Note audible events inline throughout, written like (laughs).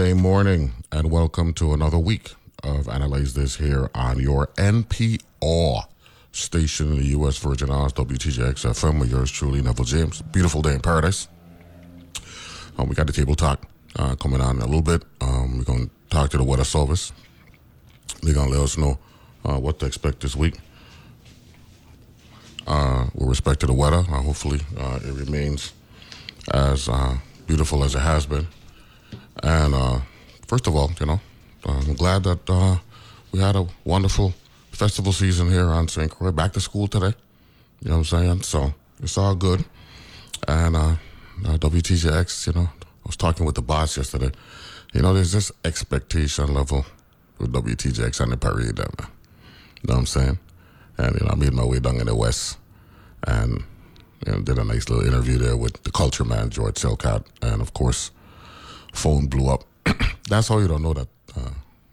Morning, and welcome to another week of Analyze This here on your NPR station in the U.S. Virgin Islands, WTJX FM, with yours truly, Neville James. Beautiful day in paradise. Um, we got the table talk uh, coming on in a little bit. Um, we're going to talk to the weather service. They're going to let us know uh, what to expect this week. Uh, with respect to the weather, hopefully uh, it remains as uh, beautiful as it has been. And uh, first of all, you know, uh, I'm glad that uh, we had a wonderful festival season here on St. Croix. Back to school today. You know what I'm saying? So it's all good. And uh, uh, WTJX, you know, I was talking with the boss yesterday. You know, there's this expectation level with WTJX and the parade man. You know what I'm saying? And, you know, I made my way down in the West and you know, did a nice little interview there with the culture man, George Selcat. And, of course, phone blew up. (clears throat) That's how you don't know that uh,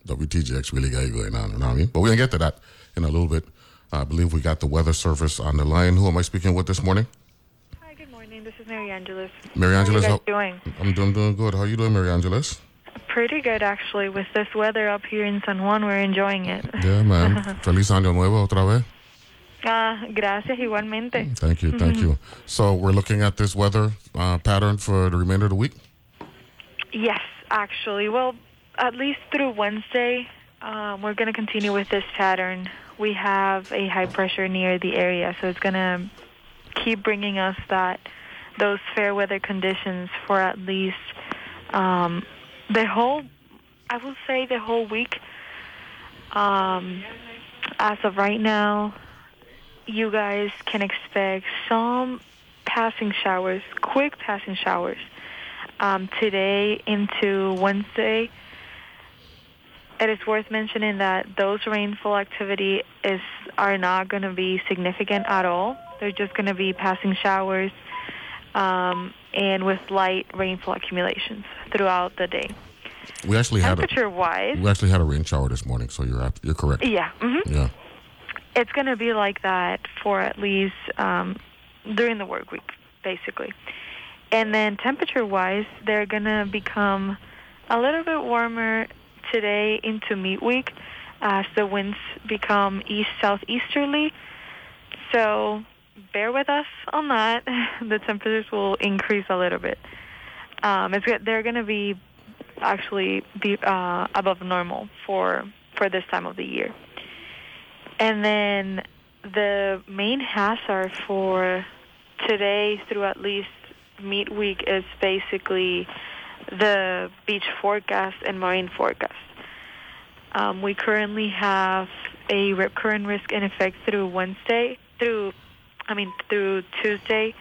WTJX really got you going on. You know what I mean? But we're going to get to that in a little bit. I believe we got the weather service on the line. Who am I speaking with this morning? Hi, good morning. This is Mary Angeles. Mary Angeles. How are you how- doing? I'm doing, doing good. How are you doing, Mary Angeles? Pretty good, actually. With this weather up here in San Juan, we're enjoying it. Yeah, man. (laughs) Feliz Año Nuevo otra vez. Ah, gracias, igualmente. Thank you, thank you. So we're looking at this weather uh, pattern for the remainder of the week. Yes, actually. Well, at least through Wednesday, um, we're going to continue with this pattern. We have a high pressure near the area, so it's going to keep bringing us that those fair weather conditions for at least um, the whole. I will say the whole week. Um, as of right now, you guys can expect some passing showers, quick passing showers um, today into Wednesday. It is worth mentioning that those rainfall activity is are not going to be significant at all. They're just going to be passing showers um, and with light rainfall accumulations throughout the day. We actually had Temperature wise, we actually had a rain shower this morning, so you're you're correct. yeah, hmm Yeah. it's going to be like that for at least um, during the work week, basically. And then temperature wise, they're going to become a little bit warmer today into meat week as the winds become east southeasterly. So bear with us on that. (laughs) the temperatures will increase a little bit. Um, it's they're going to be actually be uh, above normal for for this time of the year. And then the main hazard for today through at least meat week is basically the beach forecast and marine forecast. Um, we currently have a rip current risk in effect through Wednesday, through, I mean, through Tuesday,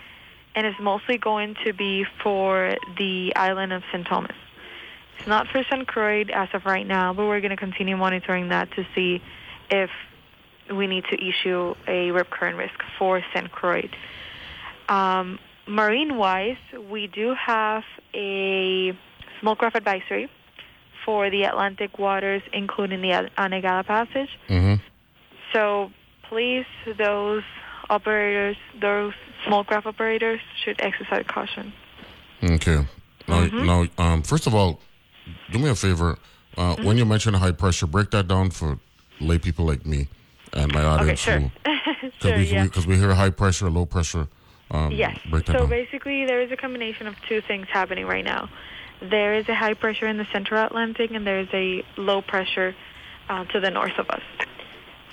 and it's mostly going to be for the island of St. Thomas. It's not for St. Croix as of right now, but we're going to continue monitoring that to see if we need to issue a rip current risk for St. Croix. Um, marine wise, we do have a small craft advisory for the Atlantic waters, including the Anegada Passage. Mm-hmm. So please, those operators, those small craft operators, should exercise caution. Okay. Now, Mm-hmm. now, um, first of all, do me a favor. Uh, Mm-hmm. When you mention high pressure, break that down for lay people like me and my audience. Okay, sure. (laughs) who- sure, we, yeah. Because we, hear high pressure, low pressure. Um, Yes. So down. basically, there is a combination of two things happening right now. There is a high pressure in the central Atlantic, and there is a low pressure uh, to the north of us.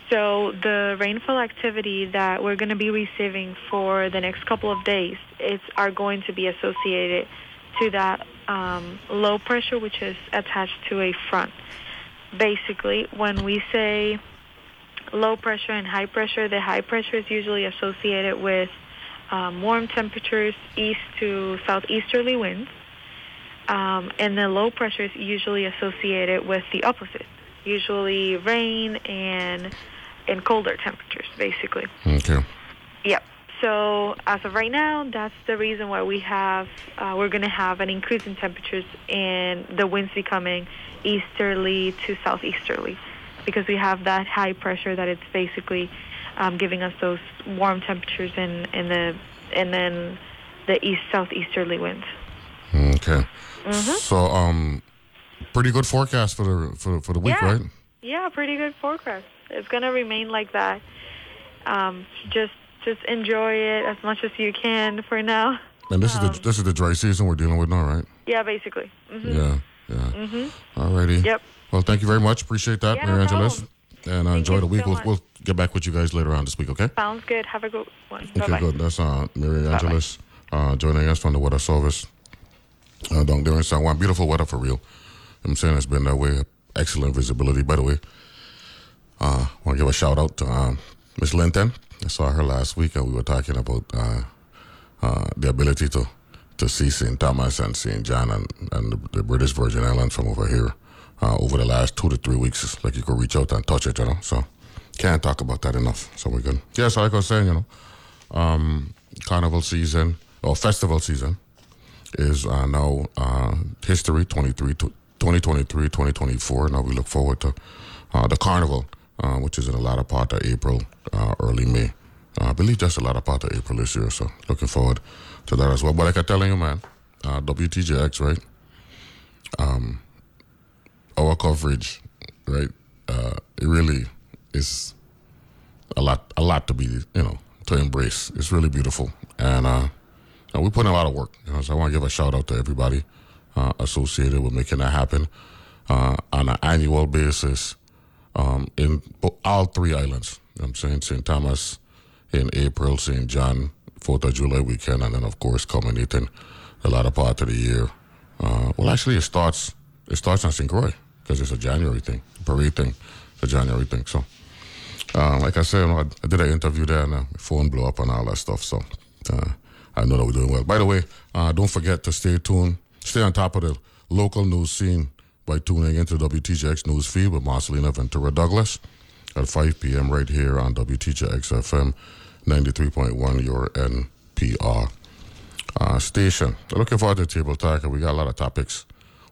So the rainfall activity that we're going to be receiving for the next couple of days is are going to be associated to that um, low pressure, which is attached to a front. Basically, when we say low pressure and high pressure, the high pressure is usually associated with um, warm temperatures, east to southeasterly winds, um, and the low pressure is usually associated with the opposite, usually rain and and colder temperatures, basically. Okay. Yep. So as of right now, that's the reason why we have uh, we're going to have an increase in temperatures and the winds becoming easterly to southeasterly, because we have that high pressure that it's basically um, giving us those warm temperatures in in the and then the east southeasterly winds. Okay. Mm-hmm. So, um, pretty good forecast for the for, for the week, Yeah. right? Yeah, pretty good forecast. It's going to remain like that. Um, just just enjoy it as much as you can for now. And this is Um, the this is the dry season we're dealing with now, right? Yeah, basically. hmm Yeah. Yeah. hmm Alrighty. Yep. Well, thank you very much. Appreciate that, Yeah, Mary no Angeles. problem. And uh, enjoy the week. so we'll, we'll get back with you guys later on this week, okay? Sounds good. Have a good one. Okay, Bye-bye. good. That's uh, Mary Angeles uh, joining us from the Weather Service uh, down there in San Juan. Beautiful weather for real. I'm saying it's been that way. Excellent visibility, by the way. Uh, I want to give a shout out to um, Miss Linton. I saw her last week, and we were talking about uh, uh, the ability to to see St. Thomas and St. John and, and the, the British Virgin Islands from over here uh, over the last two to three weeks. It's like you could reach out and touch it, you know. So can't talk about that enough. So we're good. Yeah, so like I was saying, you know, um, carnival season or festival season is uh, now uh, history 23 to 2023 2024 now we look forward to uh, the carnival uh, which is in the latter part of april uh, early may uh, i believe just the latter part of april this year so looking forward to that as well but like i'm telling you man uh, wtjx right um, our coverage right uh, it really is a lot a lot to be you know to embrace it's really beautiful and uh and we put in a lot of work. You know, so I want to give a shout out to everybody uh, associated with making that happen uh, on an annual basis um, in all three islands. You know I'm saying St. Thomas in April, St. John, Fourth of July weekend, and then of course culminating the latter part of the year. Uh, well, actually, it starts it starts on St. Croix because it's a January thing, parade thing, it's a January thing. So, uh, like I said, you know, I, did an interview there, and uh, my phone blew up and all that stuff. So. Uh, I know that we're doing well. By the way, uh, don't forget to stay tuned, stay on top of the local news scene by tuning into WTJX news feed with Marcelina Ventura Douglas at 5 p.m. right here on WTJX FM 93.1, your NPR uh, station. Looking forward to the Table Talk, we got a lot of topics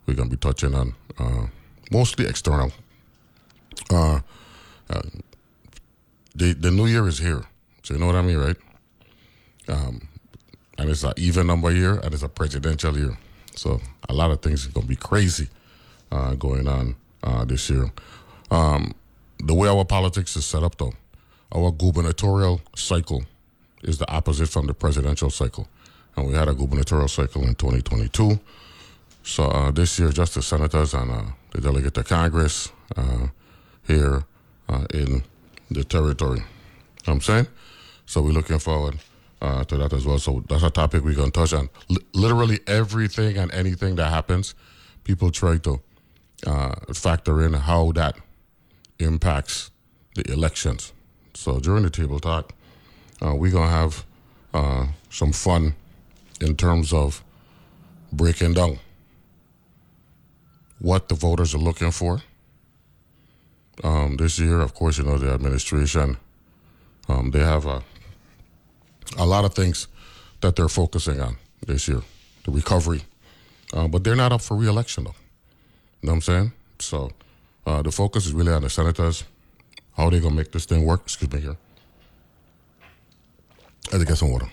we're going to be touching on, uh, mostly external. Uh, uh, the, the new year is here, so you know what I mean, right? Um, and it's an even number year and it's a presidential year. So a lot of things are going to be crazy uh, going on uh, this year. Um, the way our politics is set up, though, our gubernatorial cycle is the opposite from the presidential cycle. And we had a gubernatorial cycle in 2022. So uh, this year, just the senators and uh, the delegate to Congress uh, here uh, in the territory. You know I'm saying? So we're looking forward uh, to that as well. So that's a topic we're going to touch on. L- literally everything and anything that happens, people try to uh, factor in how that impacts the elections. So during the table talk, we're going to have some fun in terms of breaking down what the voters are looking for. Um, this year, of course, you know, the administration, um, they have a a lot of things that they're focusing on this year, the recovery. Uh, but they're not up for reelection, though. You know what I'm saying? So uh, the focus is really on the senators, how they to make this thing work. Excuse me here. I to get some water.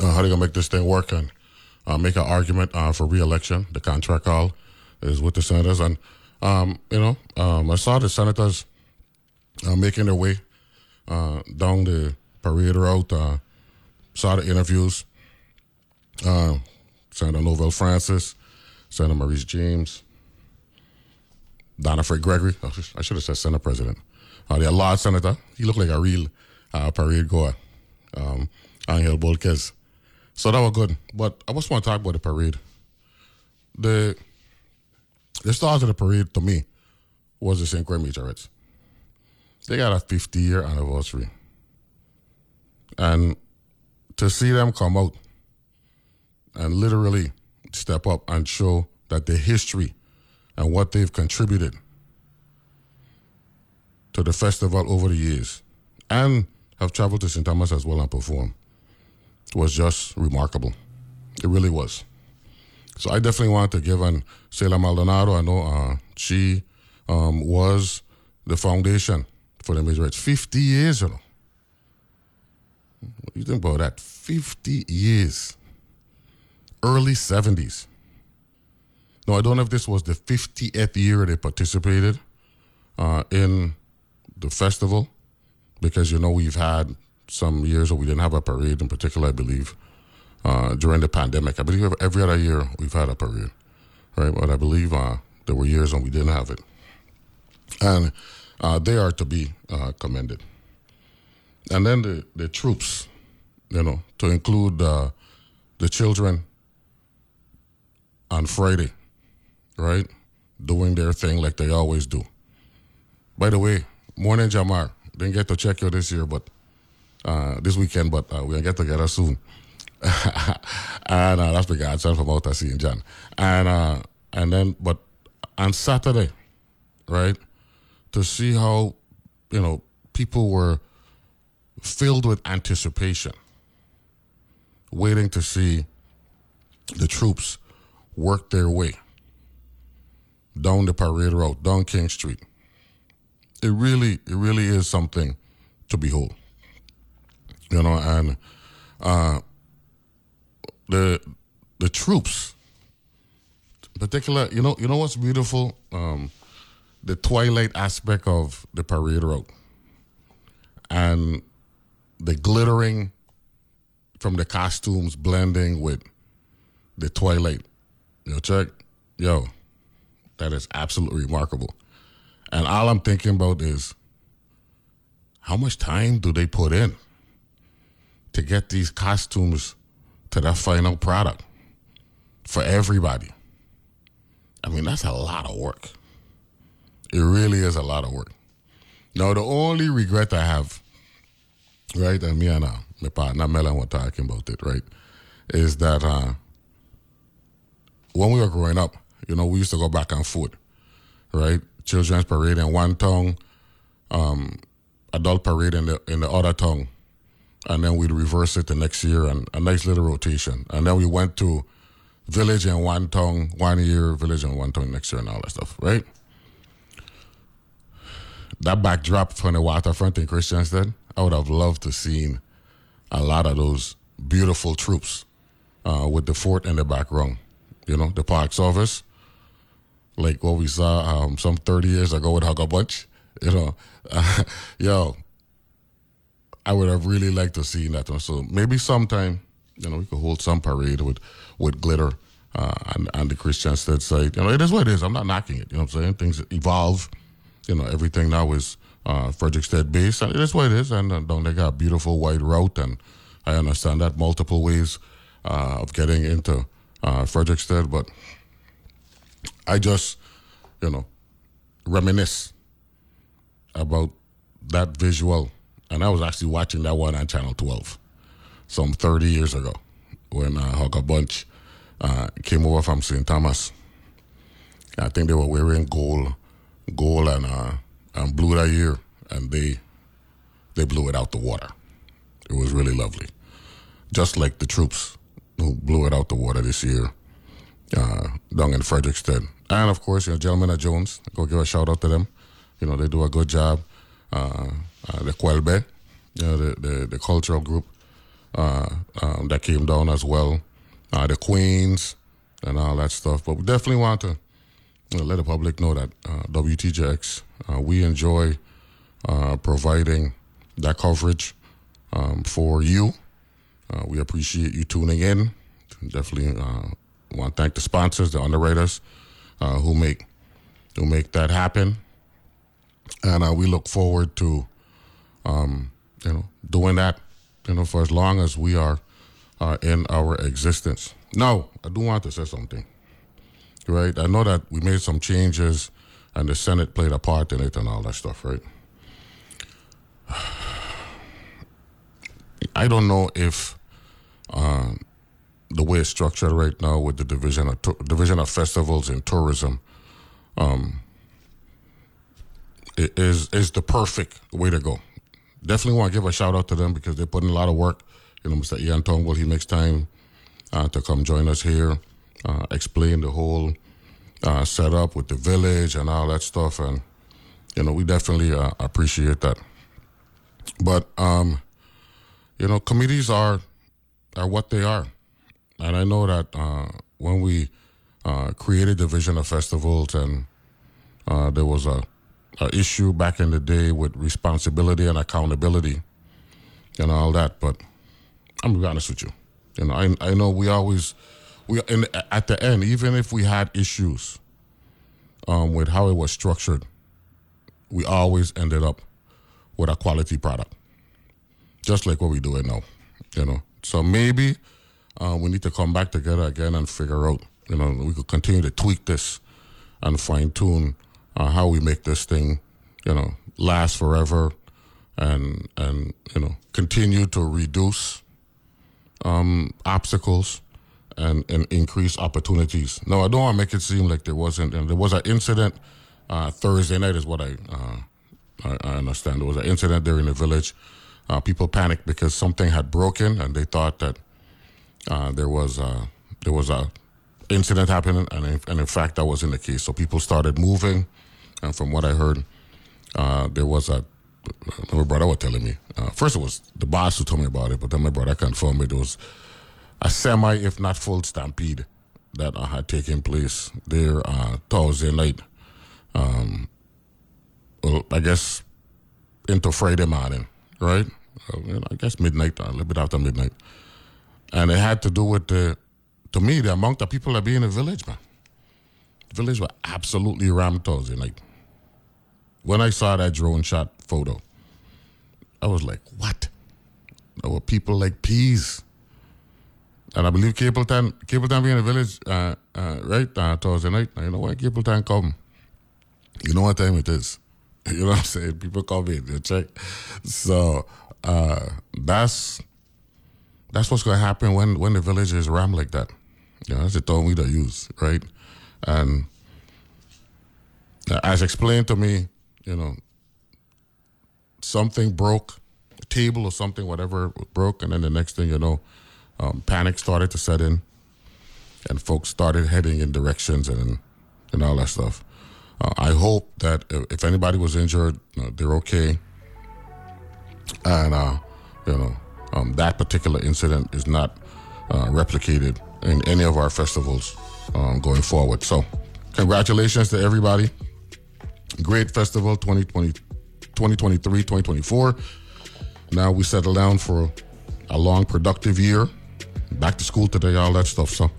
Uh, how they to make this thing work and uh, make an argument uh, for reelection. The contract call is with the senators. And, um, you know, um, I saw the senators uh, making their way uh, down the parade route. Uh, saw the interviews. Uh, Senator Novelle Francis, Senator Marise James, Donna Frett-Gregory. I should- have said Senate President. Uh, the law senator. He looked like a real uh, parade goer. Um, Angel Bolques. So that was good. But I just want to talk about the parade the the stars of the parade to me was the St. Croix Majorettes. They got a 50 year anniversary. And to see them come out and literally step up and show that their history and what they've contributed to the festival over the years and have traveled to St. Thomas as well and performed was just remarkable. It really was. So I definitely want to give an Sheila Maldonado. I know uh, she um, was the foundation for the Majorettes. 50 years, you know. What do you think about that? 50 years. Early 70s. No, I don't know if this was the 50th year they participated uh, in the festival because, you know, we've had some years where we didn't have a parade in particular, I believe, uh, during the pandemic. I believe every other year we've had a parade, right? But I believe uh, there were years when we didn't have it. And uh, they are to be uh, commended. And then the, the troops, you know, to include uh, the children on Friday, right? Doing their thing like they always do. By the way, morning Jamar. Didn't get to check you this year, but uh, this weekend, but we'll get together soon. (laughs) and uh, that's the godson from out St. John. And uh, and then, but on Saturday, right, to see how you know people were filled with anticipation, waiting to see the troops work their way down the parade route, down King Street. It really, it really is something to behold. You know, and uh, the the troops, particular, you know, you know what's beautiful, um, the twilight aspect of the parade route, and the glittering from the costumes blending with the twilight. Yo, check, yo, that is absolutely remarkable. And all I'm thinking about is how much time do they put in to get these costumes to that final product for everybody? I mean, that's a lot of work. It really is a lot of work. Now, the only regret I have, right, and me and uh, my partner Melon were talking about it, right, is that uh, when we were growing up, you know, we used to go back and forth, right? Children's parade in one tongue, um, adult parade in the in the other tongue, and then we'd reverse it the next year and a nice little rotation. And then we went to village in one tongue one year, village in one tongue next year, and all that stuff, right? That backdrop from the waterfront in Christiansted, I would have loved to seen a lot of those beautiful troops uh, with the fort in the background. You know, the park service, like what we saw um, some 30 years ago with Hugger Bunch. (laughs) You know, uh, (laughs) yo, I would have really liked to see that one. So maybe sometime, you know, we could hold some parade with with glitter uh, on, on the Christiansted site. You know, it is what it is. I'm not knocking it. You know what I'm saying? Things evolve. You know, everything now is uh, Frederiksted based, and it is what it is. And uh, they got a beautiful white route, and I understand that multiple ways uh, of getting into uh, Frederiksted, but I just, you know, reminisce about that visual. And I was actually watching that one on Channel 12 some 30 years ago when uh, Hugger Bunch uh, came over from St. Thomas. I think they were wearing gold, gold and uh, and blue that year, and they they blew it out the water. It was really lovely, just like the troops who blew it out the water this year uh, down in Frederiksted. And of course, you know, Gentlemen at Jones, go give a shout out to them. You know, they do a good job. Uh, uh, the Quelbe, you know, the, the, the cultural group uh, um, that came down as well. Uh, the Queens and all that stuff. But we definitely want to you know, let the public know that uh, WTJX, we enjoy providing that coverage um, for you. we appreciate you tuning in. Definitely want to thank the sponsors, the underwriters, uh, who make who make that happen, and uh, we look forward to, um, you know, doing that, you know, for as long as we are uh, in our existence. Now, I do want to say something. right? I know that we made some changes and the Senate played a part in it and all that stuff, right? (sighs) I don't know if uh, the way it's structured right now with the division of division of festivals and tourism um, is is the perfect way to go. Definitely want to give a shout out to them because they're putting a lot of work. You know, Mr. Ian Tongwell, he makes time uh, to come join us here, uh, explain the whole uh, setup with the village and all that stuff, and you know, we definitely uh, appreciate that. But um, you know, committees are are what they are, and I know that uh, when we uh, created Division of Festivals, and uh, there was a, a, issue back in the day with responsibility and accountability and all that. But I'm gonna be honest with you, you know, I I know we always we in, at the end, even if we had issues um, with how it was structured, we always ended up with a quality product, just like what we do it now. You know, so maybe uh, we need to come back together again and figure out you know, we could continue to tweak this and fine tune uh, how we make this thing, you know, last forever, and and you know continue to reduce um, obstacles and and increase opportunities. No, I don't want to make it seem like there wasn't. There was an incident uh, Thursday night, is what I, uh, I, I understand. There was an incident there in the village. Uh, people panicked because something had broken, and they thought that uh, there was a, there was a incident happened, and in, and in fact, that wasn't the case. So people started moving, and from what I heard, uh, there was a my brother was telling me. Uh, first, it was the boss who told me about it, but then my brother confirmed it. Was a semi, if not full, stampede that uh, had taken place there uh, Thursday night. Um, well, I guess into Friday morning, right? Uh, I guess midnight, a little bit after midnight, and it had to do with the to me, the amount of people that be in the village, man. The village were absolutely rammed Thursday night. When I saw that drone shot photo, I was like, what? There were people like peas. And I believe Capleton, Capleton being in the village, uh, uh, right, uh, Thursday night. Now, you know when Capleton come? You know what time it is. (laughs) You know what I'm saying? People come in, they check. So uh, that's that's what's going to happen when, when the village is rammed like that. Yeah, that's the term we use, right? And as explained to me, you know, something broke, a table or something, whatever broke, and then the next thing you know, um, panic started to set in, and folks started heading in directions and and all that stuff. Uh, I hope that if anybody was injured, uh, they're okay, and uh, you know um, that particular incident is not uh, replicated in any of our festivals um, going forward. So, congratulations to everybody. Great festival 2020, 2023, 2024. Now we settle down for a long, productive year. Back to school today, all that stuff. So,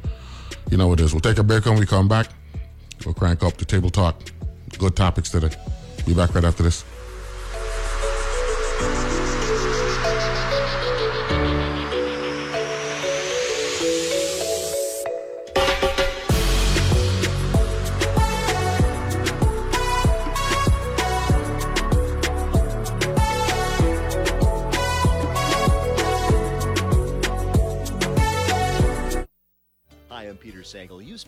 you know what it is. We'll take a break when we come back. We'll crank up the table talk. Good topics today. Be back right after this.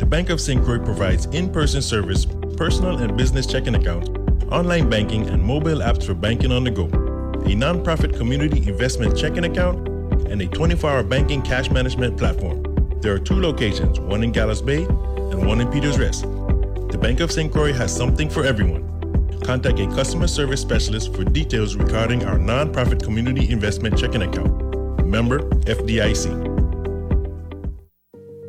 The Bank of St. Croix provides in person service, personal and business checking accounts, online banking, and mobile apps for banking on the go, a nonprofit community investment checking account, and a 24 hour banking cash management platform. There are two locations, one in Gallows Bay and one in Peters Rest. The Bank of St. Croix has something for everyone. Contact a customer service specialist for details regarding our nonprofit community investment checking account. Member FDIC.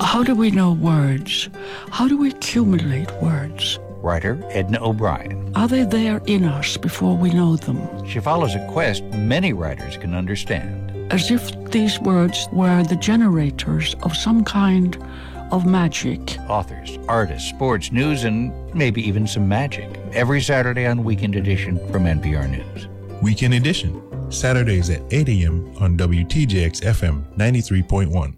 How do we know words? How do we accumulate words? Writer Edna O'Brien. Are they there in us before we know them? She follows a quest many writers can understand. As if these words were the generators of some kind of magic. Authors, artists, sports, news, and maybe even some magic. Every Saturday on Weekend Edition from NPR News. Weekend Edition, Saturdays at 8 a.m. on WTJX FM 93.1.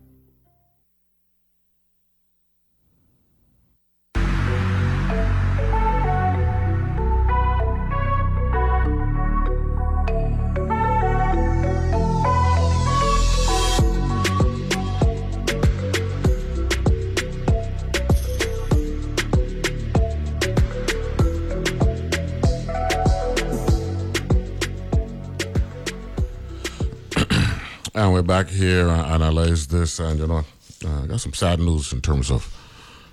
And we're back here and analyze this, and you know, uh, got some sad news in terms of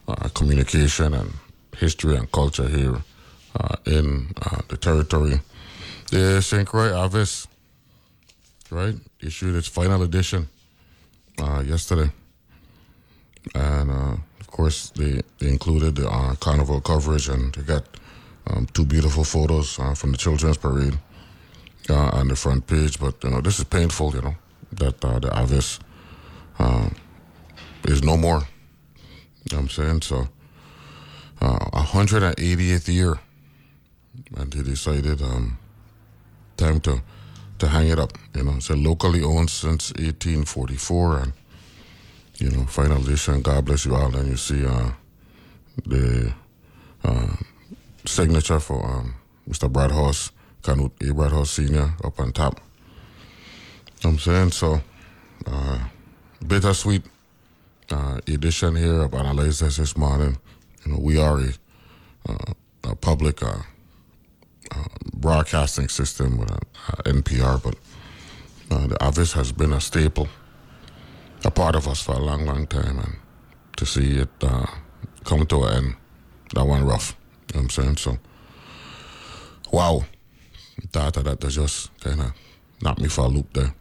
uh, communication and history and culture here uh, in uh, the territory. The St. Croix Avis, right, issued its final edition uh, yesterday, and uh, of course they, they included the uh, carnival coverage, and they got um, two beautiful photos from the children's parade on the front page. But you know, this is painful, you know that uh, the Avis uh, is no more. You know what I'm saying? So, uh, 180th year, and they decided um, time to to hang it up. You know, it's locally owned since 1844, and you know, final edition. God bless you all. And you see uh, the uh, signature for um, Mr. Brodhurst, Canute A. Brodhurst Senior, up on top. I'm saying? So, uh, bittersweet uh, edition here of Analyze This morning. You know, we are a, uh, a public uh, uh, broadcasting system with NPR, but uh, the Avis has been a staple, a part of us for a long, long time. And to see it uh, come to an end, that one rough. You know I'm saying? So, wow. That that just kind of knocked me for a loop there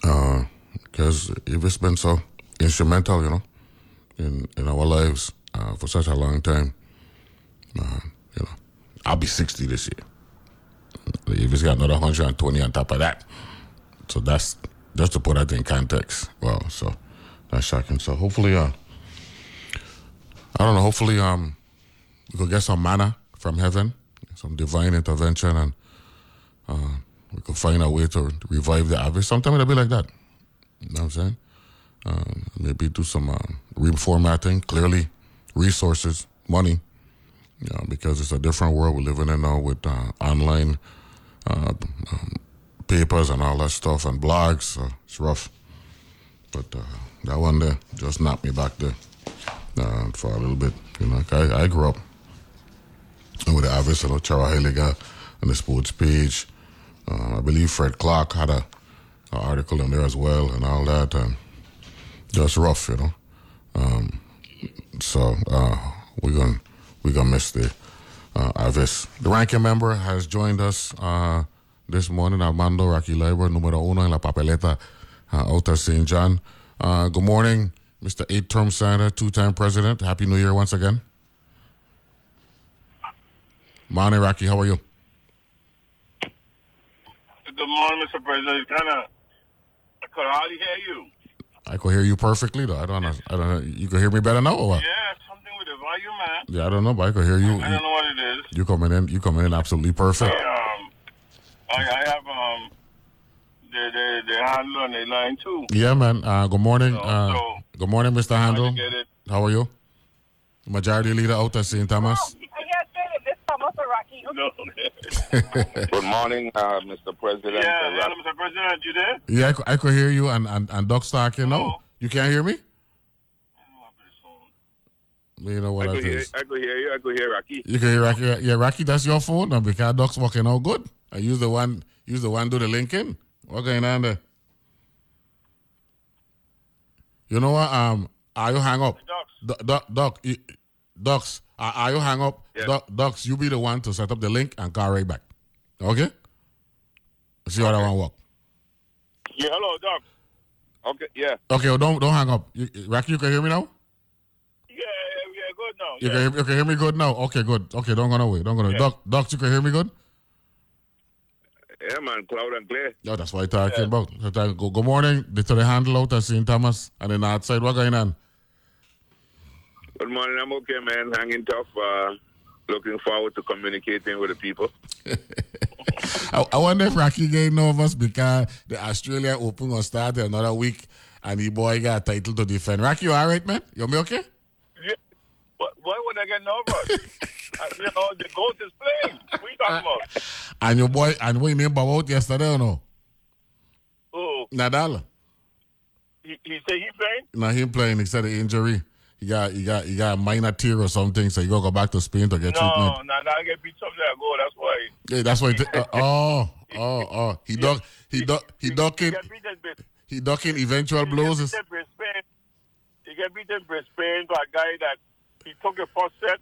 because uh, it's been so instrumental, you know, in in our lives uh, for such a long time. Uh, you know, I'll be sixty this year. If it's got another hundred and twenty on top of that, so that's just to put that in context. Well, so that's shocking. So hopefully, uh, I don't know. Hopefully, um, we could get some manna from heaven, some divine intervention, and uh, we could find a way to revive the Avis. Sometimes it'll be like that. You know what I'm saying? Um, maybe do some uh, reformatting. Clearly, resources, money, you know, because it's a different world we're living in now with uh, online uh, um, papers and all that stuff and blogs. So it's rough. But uh, that one there just knocked me back there uh, for a little bit. You know, I, I grew up with the Avis, you know, Chara Heiliger and the sports page. Uh, I believe Fred Clark had a, a, article in there as well and all that. And just rough, you know. Um, so uh, we're gonna we're gonna miss the uh, Avis. The ranking member has joined us uh, this morning, Almando Rocky Liburd, número uno en la papeleta uh, out St. John. Uh, good morning, Mr. Eight-term senator, two-time president. Happy New Year once again. Morning, Rocky. How are you? Good morning, Mr. President. Kind of, I could hardly hear you. I could hear you perfectly, though. I don't know. I don't know. You could hear me better now, or what? Yeah, something with the volume, man. Yeah, I don't know, but I could hear you. I don't know what it is. You coming in? You coming in absolutely perfect. I, um, I, I have um, the the the handle on the line too. Yeah, man. Uh, good morning. So, uh, so good morning, Mr. Handle. How are you? Majority Leader out at St. Thomas. No. Good morning, uh, Mr. President. yeah, yeah, Mr. President, you there? Yeah, I, cou- I could hear you and, and, and Doc Stark, you know. You can't hear me? You know what I that could hear. I could hear you. I could hear Rocky. You can hear Rocky. Yeah, Rocky, that's your phone now because Doc's working out good. I use the one, use the one do the linking. What going on there? You know what? Um, are you hang up? Doc, Doc, Doc, you- Docs, are you hang up? Doc, Docs, you be the one to set up the link and call right back. Okay? See how that one work. Yeah, hello, Doc. Okay, yeah. Okay, well, don't don't hang up. You, Rocky, you can hear me now? Yeah, yeah, yeah, good now. You, can, hear- you can hear me good now? Okay, good. Okay, don't go away. Don't go away. Yeah. Doc, Doc, you can hear me good? Yeah, man, cloud and clear. Yeah, that's what I'm talking about. So Good, morning to the handle out at St. Thomas and then outside. What going on? Good morning. I'm okay, man. Hanging tough. Uh, looking forward to communicating with the people. (laughs) I, I wonder if Rocky getting nervous because the Australia Open will start another week and the boy got a title to defend. Rocky, you all right, man? You me okay? Yeah. Why, why would I get nervous? (laughs) uh, you know, the goat is playing. What are you talking about? And your boy, and we named Bob out yesterday or no? Oh, Nadal. he, he said he playing? No, he playing. He said the injury. He got, he got, he got a minor tear or something, so he gotta go back to Spain to get treatment. No, nah, I get beat up there. Go. That's why. Yeah, that's why. He t- uh, oh, oh, oh. He duck, he duck, he ducking, He get beat in he ducking eventual blows. He Is, get beat in get beat in Brisbane by a guy that he took the first set,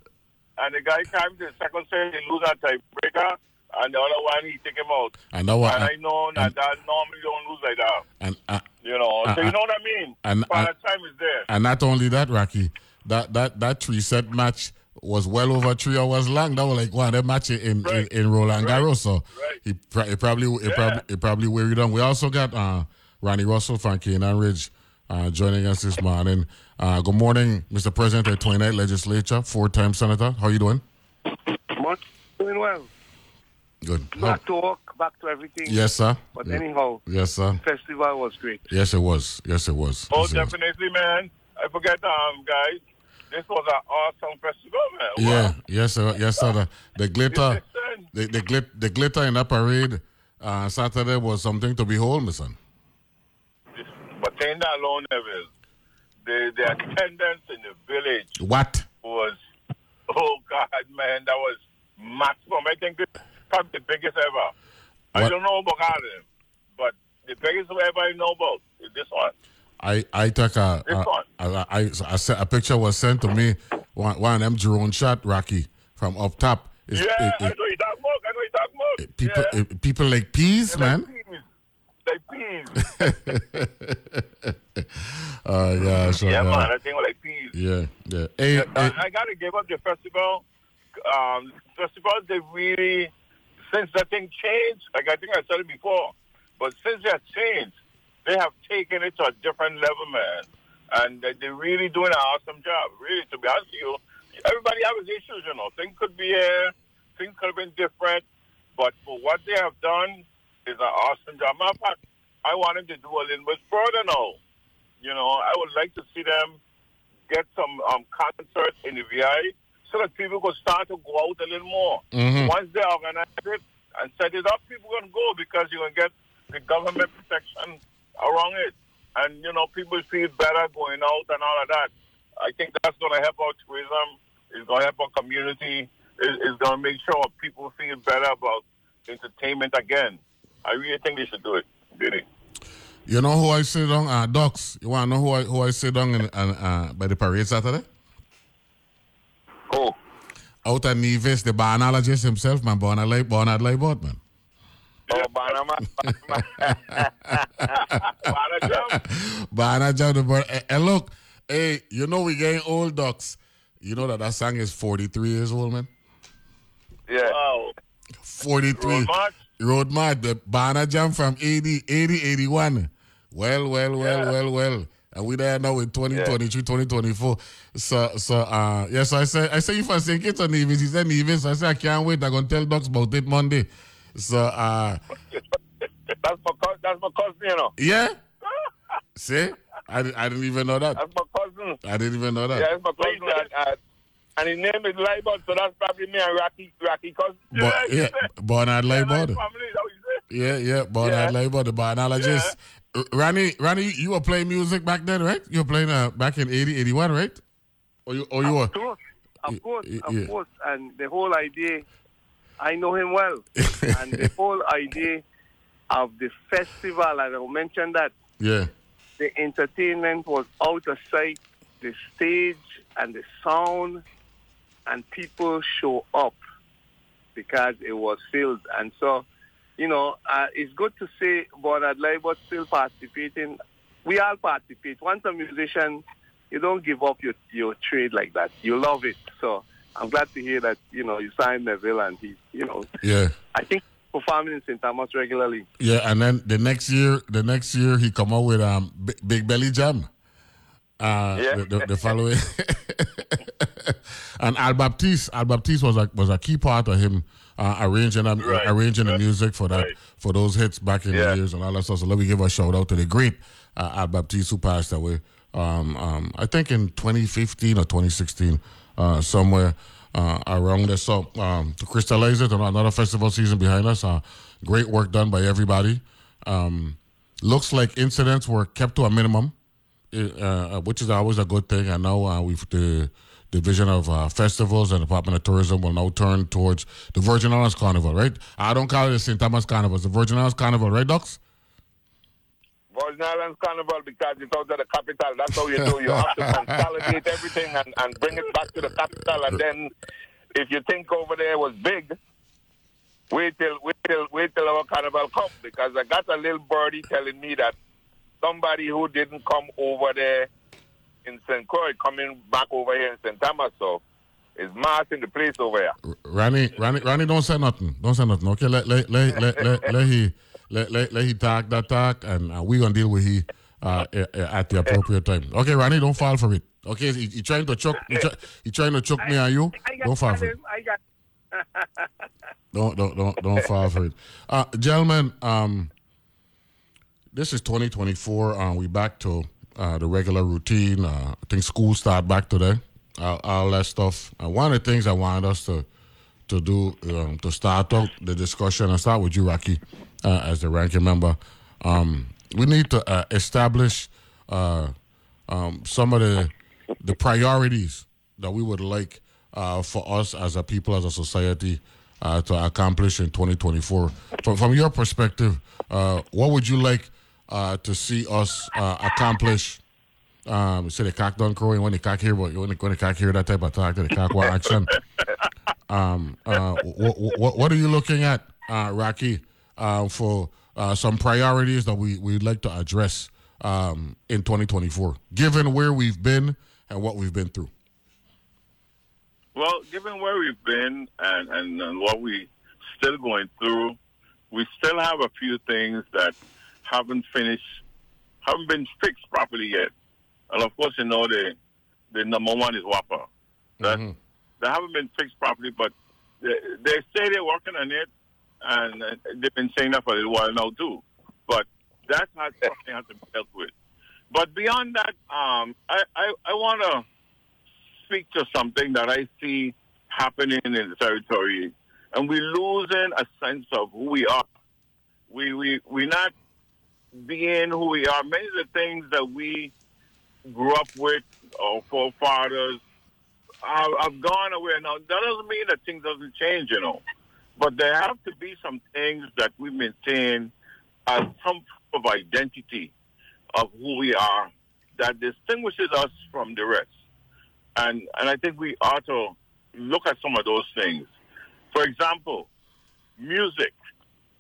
and the guy came to the second set, he lose that tiebreaker, and the other one he take him out. I know what- And I know that that normally don't lose like that. and uh, You know, Uh, so you uh, know what I mean. and- By and- the time is there. And not only that, Rocky, that that that three set match was well over three hours long. That was like one of them matches in, in, in Roland Garros. So he, pro- he probably he probably he probably wearied on. We also got uh, Ronnie Russell from Canaan Ridge uh, joining us this morning. Uh, good morning, Mr. President of the 29th Legislature, four-time senator. How you doing? Much doing well. Good. Back to work, back to everything. Yes, sir. But Yeah. anyhow, Yes, sir. festival was great. Yes, it was. Yes, it was. Oh, Yes, it was. definitely, man. I forget, um, guys. This was an awesome festival, man. Yeah, yes, sir. Yes, sir. The, the glitter, the the, glit, the glitter in that parade uh, Saturday was something to behold, my son. But in that alone, Neville, the, the attendance in the village What? was, oh God, man, that was maximum. I think this probably the biggest ever. I don't know about all of them, but the biggest ever I know about is this one. I I took a This a, one. a, I, I sent- a picture was sent to me. One, one of them drone shot, Rocky, from up top. It's- yeah, it- I know you talking about. I know you talking about. people yeah. it- people like peas, man. Like peas. (laughs) Oh yeah, so, yeah, uh, man, I think like peas. Yeah, yeah. Hey, Yeah, I, I gotta give up the festival. Um, festivals they really since that thing changed. Like I think I said it before, but since that changed, they have taken it to a different level, man. And they, they're really doing an awesome job. Really, to be honest with you, everybody has issues. You know, things could be here, things could have been different, but for what they have done is an awesome job. Matter of fact, I to do a little bit further now. You know, I would like to see them get some um, concerts in the VI so that people could start to go out a little more. Mhm. Once they organize it and set it up, people going to go because you're going to get the government protection around it. And, you know, people feel better going out and all of that. I think that's going to help our tourism. It's going to help our community. It's going to make sure people feel better about entertainment again. I really think they should do it. Really. you know who I sit down? Uh, Ducks. You want to know who I who I sit down in, uh, uh, by the parade Saturday? Who? Out at Nevis, the barnologist himself, man, Bernard Leib- Bernard Liburd, man. Oh, Banama. Bana John the bird. And, and look, hey, you know we getting old ducks. You know that that song is 43 years old, man. Yeah. Wow. 43. Road March? Road March, the Bana Jam from 80, 80, 81. Well, well, well, well, well. And we there now in 2023, 2024. So, so, uh, yes, so I said, I said, you first think it's on Nevis. He said Nevis. I said, I can't wait. I'm going to tell Ducks about it Monday. So, uh, (laughs) That's my cousin. That's my cousin, you know. yeah. (laughs) See? I, I didn't even know that. That's my cousin. I didn't even know that. Yeah, that's my cousin. And, uh, and his name is Libon, so that's probably me and Rocky, Rocky cousin. But, yeah, (laughs) Bernard Liburd. Family, that was it. Yeah, yeah, Bernard Yeah. Liburd, the barnologist. Ronnie, Ronnie, you were playing music back then, right? You were playing uh, back in 80, 81, right? Oh, you, oh, you. Of course, of course, of yeah. course. And the whole idea, I know him well. (laughs) and the whole idea of the festival, and I mentioned that Yeah. the entertainment was out of sight, the stage and the sound, and people show up because it was filled. And so, you know, uh, it's good to see Bernard Leibert still participating. We all participate. Once a musician, you don't give up your, your trade like that. You love it. So I'm glad to hear that, you know, you signed Neville and he's, you know, Yeah. I think performing in St. Thomas regularly. Yeah, and then the next year, the next year he come out with um B- Big Belly Jam. Uh, Yeah. the, the, the following, (laughs) and Al Baptiste, Al Baptiste was a was a key part of him uh, arranging um, Right, arranging the music for that right. for those hits back in Yeah. the years and all that stuff. So let me give a shout out to the great uh, Al Baptiste who passed away. Um, um, I think in 2015 or 2016, uh, somewhere uh, around there. So um, to crystallize it, another festival season behind us. Uh, great work done by everybody. Um, looks like incidents were kept to a minimum, uh, which is always a good thing. I know uh, we've the division of uh, festivals and Department of Tourism will now turn towards the Virgin Islands Carnival, right? I don't call it the St. Thomas Carnival, it's the Virgin Islands Carnival, right, Ducks? Virgin Islands Carnival because it's out of the capital. That's how you do. You have to consolidate everything and, and bring it back to the capital. And then, if you think over there was big, wait till wait till wait till our carnival come because I got a little birdie telling me that somebody who didn't come over there in St. Croix coming back over here in St. Thomas. So it's mass in the place over here. Ronnie, Ronnie, Ronnie, don't say nothing. Don't say nothing. Okay, let let let let let, let he let, let let he talk that talk, and uh, we gonna deal with he uh, at the appropriate time. Okay, Ronnie, don't fall for it. Okay, he, he trying to choke. He, try, he trying to choke me and you. I Don't fall for it. I got (laughs) Don't don't don't don't fall for it. Uh, gentlemen, um, this is 2024. Uh, we back to uh, the regular routine. Uh, I think school start back today. Uh, all that stuff. Uh, one of the things I wanted us to to do um, to start out the discussion and start with you, Rocky, uh, as the ranking member. Um, we need to uh, establish uh, um, some of the the priorities that we would like uh, for us as a people, as a society, to accomplish in 2024. From, from your perspective, what would you like uh, to see us uh, accomplish? Um, say the cock done crowing when the cock here, but when the, when the cock here, that type of talk, the cock want action. (laughs) Um, uh, what, what, what are you looking at, uh, Rocky, uh, for uh, some priorities that we we'd like to address um, in 2024, given where we've been and what we've been through? Well, given where we've been and, and, and what we still going through, we still have a few things that haven't finished, haven't been fixed properly yet. And of course, you know the the number one is WAPA. That they haven't been fixed properly, but they, they say they're working on it, and uh, they've been saying that for a little while now too. But that has something has to be dealt with. But beyond that, um, I I, I want to speak to something that I see happening in the territory, and we're losing a sense of who we are. We we we not being who we are. Many of the things that we grew up with, our forefathers, have, gone away. Now that doesn't mean that things doesn't change, you know, but there have to be some things that we maintain as some of identity of who we are that distinguishes us from the rest and and I think we ought to look at some of those things. For example, music.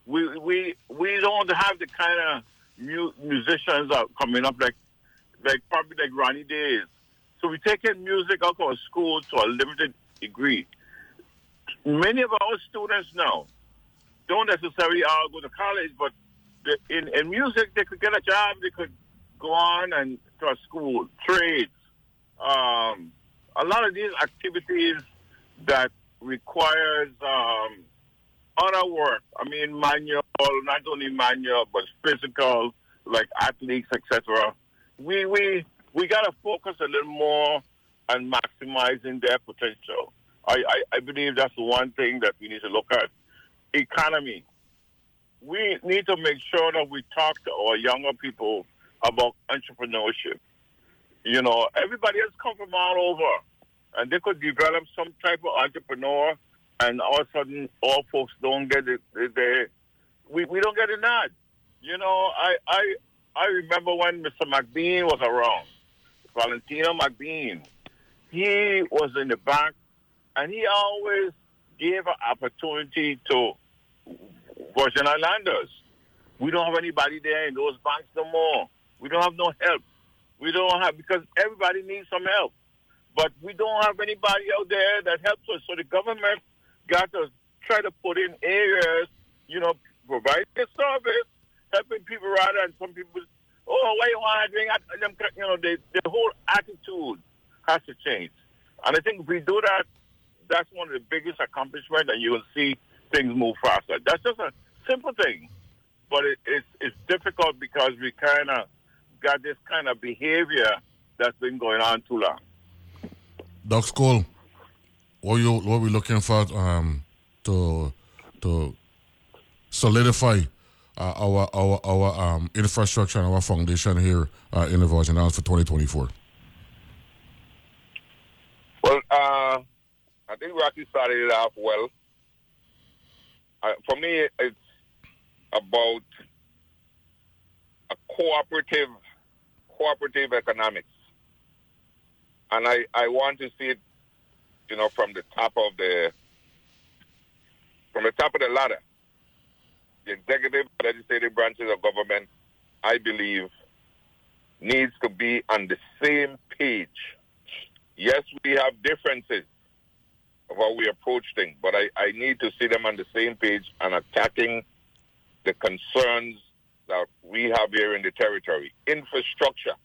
We we we don't have the kind of mu- musicians are coming up like like probably like Ronnie days. So we taking music out of school to a limited degree. Many of our students now don't necessarily all go to college, but in, in music they could get a job, they could go on and to a school, trades, um, a lot of these activities that requires um, other work. I mean, manual, not only manual but physical, like athletes, etc. We we we got to focus a little more on maximizing their potential. I, I, I believe that's the one thing that we need to look at. Economy. We need to make sure that we talk to our younger people about entrepreneurship. You know, everybody has come from all over. and they could develop some type of entrepreneur, and all of a sudden, all folks don't get it. We, we don't get a nod. You know, I, I, I remember when Mr. McBean was around, Valentino McBean. He was in the bank, and he always gave an opportunity to Virgin Islanders. We don't have anybody there in those banks no more. We don't have no help. We don't have because everybody needs some help, but we don't have anybody out there that helps us. So the government got to try to put in areas, you know, provide a service, helping people rather than some people. Oh, why you want to drink? Them, you know, the the whole attitude has to change, and I think if we do that, that's one of the biggest accomplishments, and you will see things move faster. That's just a simple thing, but it, it's it's difficult because we kind of got this kind of behavior that's been going on too long. Ducks Cole, what you what we looking for um, to to solidify uh, our our our um, infrastructure and our foundation here uh, in the Virgin Islands for 2024? Well, uh, I think Rocky started it off well. Uh, for me, it's about a cooperative cooperative economics. And I, I want to see it, you know, from the top of the from the top of the ladder. The executive legislative branches of government, I believe, needs to be on the same page. Yes, we have differences of how we approach things, but I, I need to see them on the same page and attacking the concerns that we have here in the territory. Infrastructure.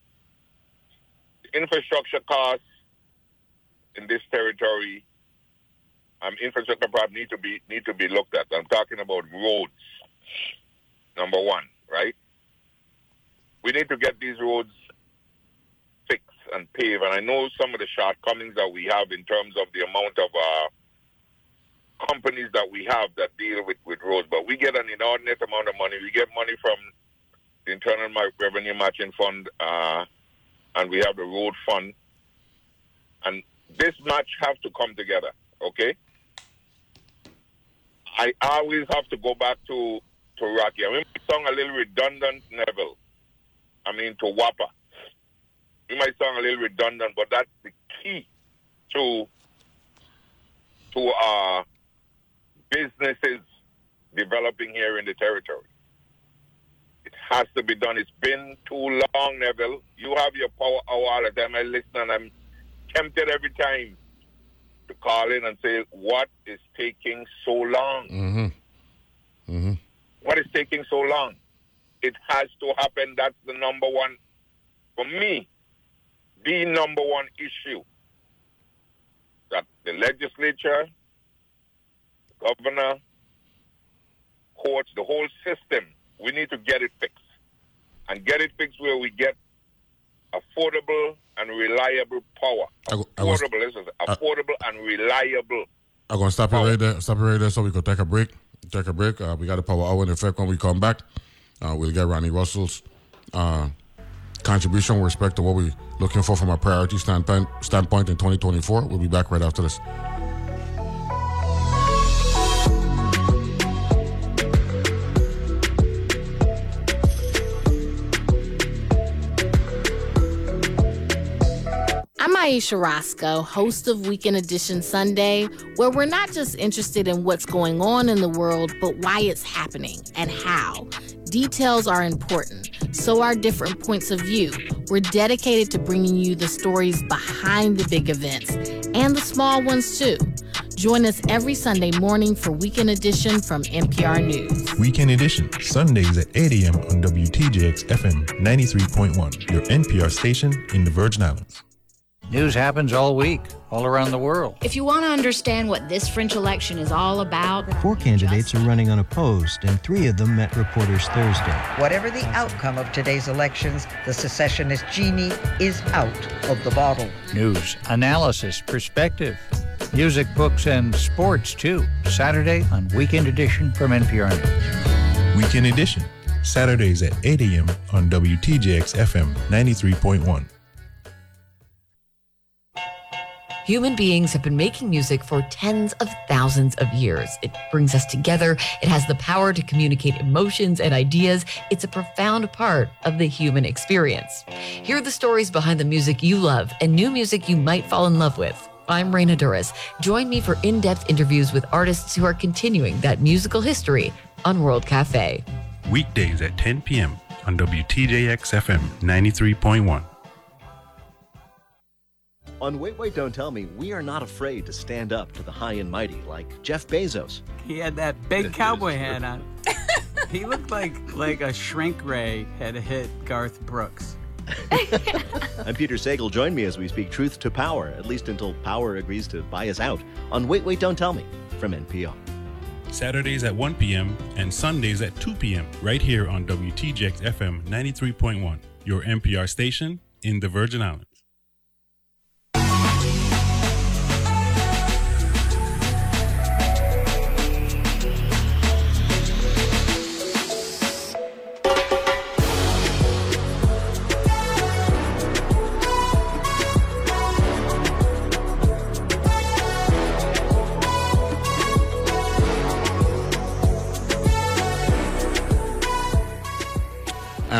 Infrastructure costs in this territory, um, infrastructure problems need to be need to be looked at. I'm talking about roads. Number one, right? We need to get these roads fixed and paved. And I know some of the shortcomings that we have in terms of the amount of uh, companies that we have that deal with, with roads, but we get an inordinate amount of money. We get money from the Internal Revenue Matching Fund, uh, and we have the Road Fund. And this match have to come together, okay? I always have to go back to, to Rocky. I mean, it sound a little redundant, Neville. I mean, to WAPA. It might sound a little redundant, but that's the key to to uh, businesses developing here in the territory. It has to be done. It's been too long, Neville. You have your power hour all the time. I listen and I'm tempted every time to call in and say, what is taking so long? Mm-hmm. Mm-hmm. What is taking so long? It has to happen. That's the number one, for me, the number one issue that the legislature, governor, courts, the whole system, we need to get it fixed. And get it fixed where we get affordable and reliable power. Affordable, listen, affordable and reliable. I'm gonna stop it right there. Stop it right there, so we can take a break. Take a break. Uh, we got a power hour in effect when we come back. Uh, we'll get Ronnie Russell's uh, contribution with respect to what we're looking for from a priority standpoint standpoint in 2024. We'll be back right after this. Ayesha Rascoe, host of Weekend Edition Sunday, where we're not just interested in what's going on in the world, but why it's happening and how. Details are important, so are different points of view. We're dedicated to bringing you the stories behind the big events and the small ones too. Join us every Sunday morning for Weekend Edition from NPR News. Weekend Edition, Sundays at 8 a.m. on WTJX FM 93.1, your NPR station in the Virgin Islands. News happens all week, all around the world. If you want to understand what this French election is all about, four candidates are running unopposed, and three of them met reporters Thursday. Whatever the outcome of today's elections, the secessionist genie is out of the bottle. News, analysis, perspective, music, books, and sports, too. Saturday on Weekend Edition from NPR News. Weekend Edition, Saturdays at 8 a.m. on WTJX FM 93.1. Human beings have been making music for tens of thousands of years. It brings us together. It has the power to communicate emotions and ideas. It's a profound part of the human experience. Hear the stories behind the music you love and new music you might fall in love with. I'm Raina Douris. Join me for in depth interviews with artists who are continuing that musical history on World Cafe. Weekdays at 10 p.m. on WTJX FM 93.1. On Wait, Wait, Don't Tell Me, we are not afraid to stand up to the high and mighty like Jeff Bezos. He had that big cowboy hat on. (laughs) he looked like like a shrink ray had hit Garth Brooks. (laughs) I'm Peter Sagal. Join me as we speak truth to power, at least until power agrees to buy us out, on Wait, Wait, Don't Tell Me from NPR. Saturdays at 1 p.m. and Sundays at 2 p.m. right here on WTJX FM 93.1, your NPR station in the Virgin Islands.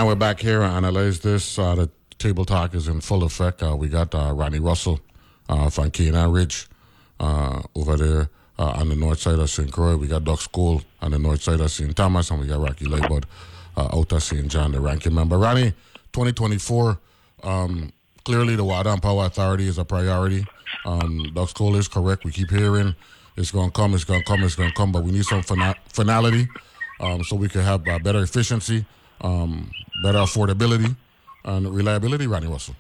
And we're back here to analyze this. Uh, the table talk is in full effect. Uh, we got uh, Ronnie Russell uh, from Canaan Ridge uh, over there uh, on the north side of St. Croix. We got Ducks Cole on the north side of St. Thomas, and we got Rocky Liburd uh, out of St. John, the ranking member. Ronnie, 2024, um, clearly the Water and Power Authority is a priority. Um, Ducks Cole is correct. We keep hearing it's going to come, it's going to come, it's going to come, but we need some fina- finality um, so we can have better efficiency um, better affordability and reliability, Ronnie Russell.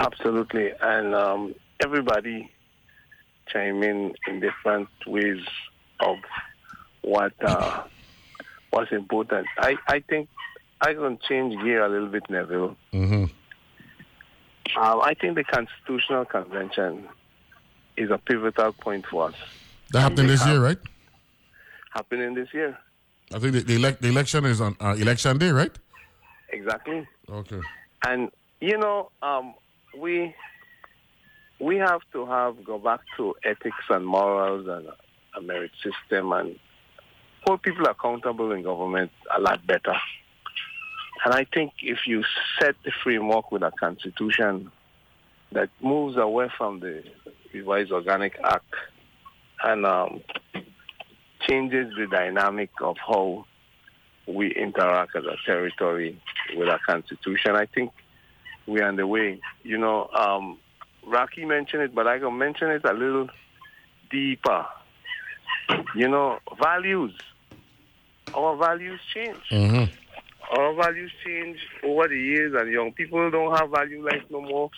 Absolutely, and um, everybody chime in in different ways of what uh, what's important. I, I think I can change gear a little bit, Neville. Mm-hmm. Um, I think the Constitutional Convention is a pivotal point for us. That happened this year, right? Happening this year. I think the, the, elec- the election is on uh, election day, right? Exactly. Okay. And you know, um, we we have to have go back to ethics and morals and a merit system and hold people accountable in government a lot better. And I think if you set the framework with a constitution that moves away from the revised organic act and um, changes the dynamic of how we interact as a territory with our constitution. I think we're on the way. You know, um, Rocky mentioned it, but I can mention it a little deeper. You know, values. Our values change. Mm-hmm. Our values change over the years, and young people don't have value life no more.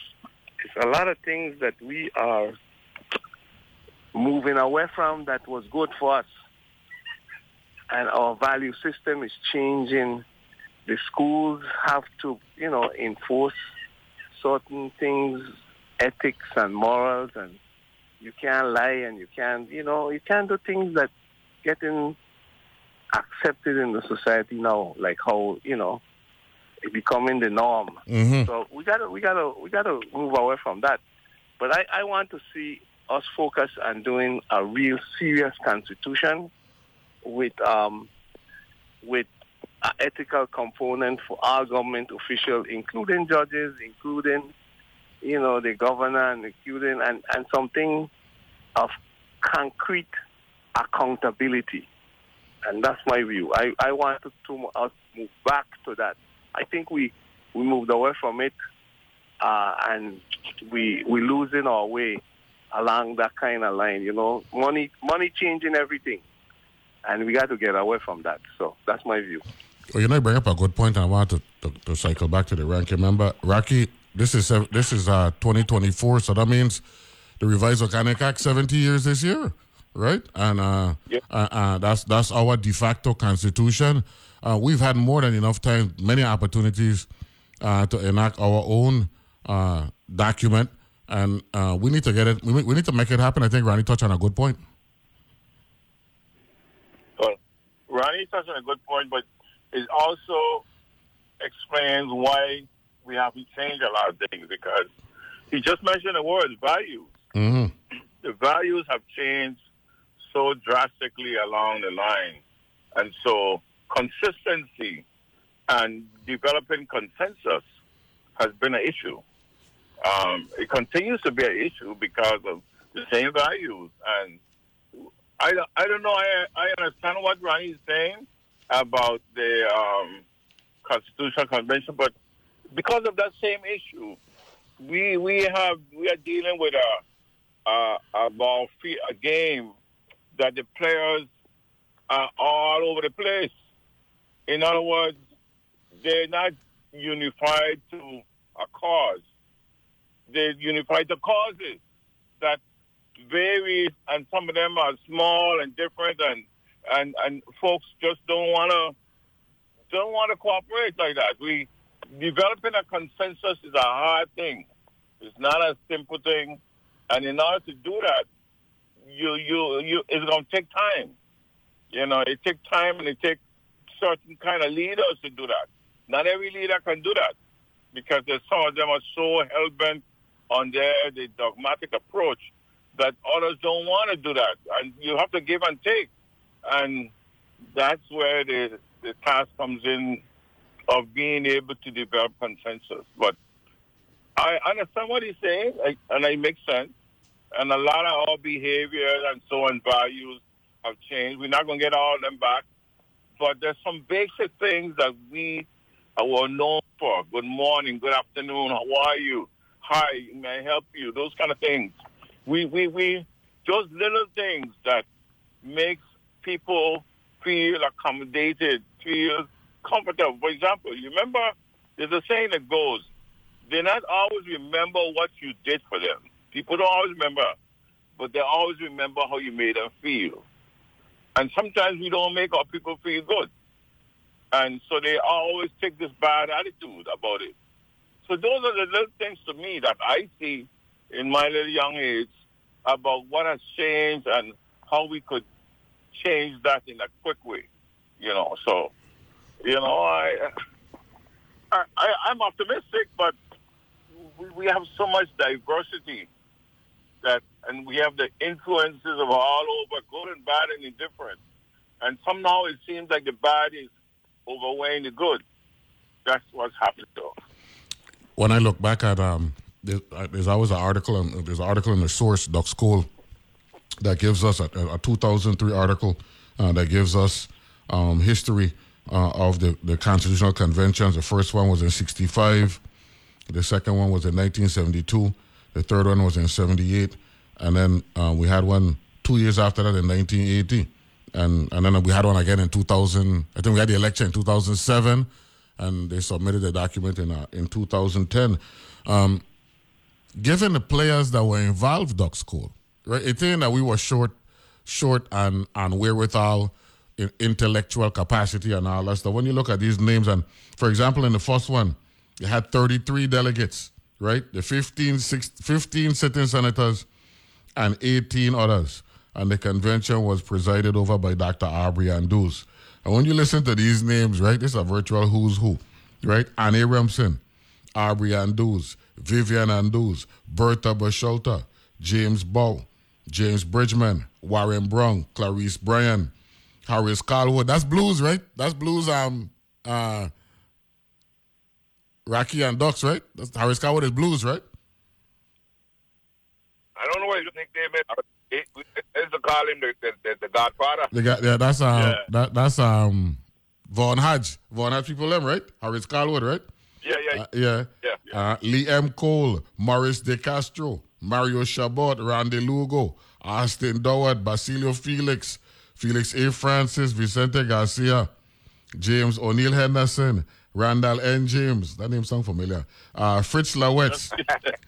It's a lot of things that we are moving away from that was good for us and our value system is changing. The schools have to, you know, enforce certain things, ethics and morals, and you can't lie and you can't, you know, you can't do things that getting accepted in the society now, like how, you know, it becoming the norm. Mhm. So we gotta, we gotta, we gotta move away from that. But I, I want to see us focus on doing a real serious constitution with um, with an ethical component for all government officials, including judges, including you know the governor, and including and, and something of concrete accountability. And that's my view. I, I want to, us move back to that. I think we we moved away from it, uh, and we we losing our way along that kind of line. You know, money money changing everything and we got to get away from that. So that's my view. Well, you know, you bring up a good point. I want to, to, to cycle back to the ranking member. Rocky, this is this is uh, 2024, so that means the revised Organic Act 70 years this year, right? And uh, uh, uh, that's that's our de facto constitution. Uh, we've had more than enough time, many opportunities uh, to enact our own uh, document, and uh, we need to get it. We, we need to make it happen. I think Ronnie touched on a good point. Well, Ronnie touched on a good point, but it also explains why we haven't changed a lot of things because he just mentioned the word values. Mm-hmm. The values have changed so drastically along the line. And so consistency and developing consensus has been an issue. Um, it continues to be an issue because of the same values. And I, I don't know, I, I understand what Ronnie's saying about the um, Constitutional Convention, but because of that same issue, we we have we are dealing with a a, a ball a game that the players are all over the place. In other words, they're not unified to a cause. They're unified to causes that vary, and some of them are small and different, and and and folks just don't want to don't want to cooperate like that. We developing a consensus is a hard thing. It's not a simple thing, and in order to do that, you you you it's going to take time. You know, it takes time and it takes certain kind of leaders to do that. Not every leader can do that because some of them are so hell bent on their the dogmatic approach that others don't want to do that, and you have to give and take, and that's where the the task comes in of being able to develop consensus. But I understand what he's saying, and it makes sense. And a lot of our behaviors and so on values have changed. We're not going to get all of them back, but there's some basic things that we are known for. Good morning, good afternoon, how are you? Hi, may I help you? Those kind of things. We, we, we, those little things that makes people feel accommodated, feel comfortable. For example, you remember there's a saying that goes, they not always remember what you did for them. People don't always remember, but they always remember how you made them feel. And sometimes we don't make our people feel good. And so they always take this bad attitude about it. So those are the little things to me that I see in my little young age about what has changed and how we could change that in a quick way. You know, so you know, I, I, I'm optimistic, but we, we have so much diversity that, and we have the influences of all over, good and bad and indifferent. And somehow it seems like the bad is overweighing the good. That's what's though. When I look back at um, there's, uh, there's always an article. In, there's an article in the source, Ducks Cole, that gives us a, a 2003 article uh, that gives us um, history uh, of the, the constitutional conventions. The first one was in 65. The second one was in 1972. The third one was in 78. And then uh, we had one two years after that in 1980. And, and then we had one again in 2000. I think we had the election in 2007. And they submitted the document in, uh, in 2010. Um, given the players that were involved, Ducks Cole, right? It's saying that we were short, short and, and wherewithal intellectual capacity and all that stuff. When you look at these names, and for example, in the first one, you had 33 delegates, right? The 15, 16, 15 sitting senators and 18 others. And the convention was presided over by Dr. Aubrey Anduze. And when you listen to these names, right, this is a virtual who's who, right? Anne Abrahamson, Aubrey Anduze, Vivian Anduze, Bertha Boschulte, James Bowe, James Bridgman, Warren Brown, Clarice Bryan, Harris Calwood. That's blues, right? That's blues. Um, uh, Rocky and Ducks, right? That's Harris Calwood is blues, right? I don't know what think nickname is. It's to call him the, the, the, Godfather. The guy, yeah, that's um, yeah. That, that's um, Vaughn Hodge. Vaughn Hodge people, them right? Harris Calwood, right? Yeah, yeah, uh, yeah. yeah, yeah. Uh, Lee M. Cole, Morris De Castro, Mario Chabot, Randy Lugo, Austin Dowd, Basilio Felix, Felix A. Francis, Vicente Garcia, James O'Neill Henderson, Randall N. James. That name sounds familiar. Uh, Fritz Lawaetz,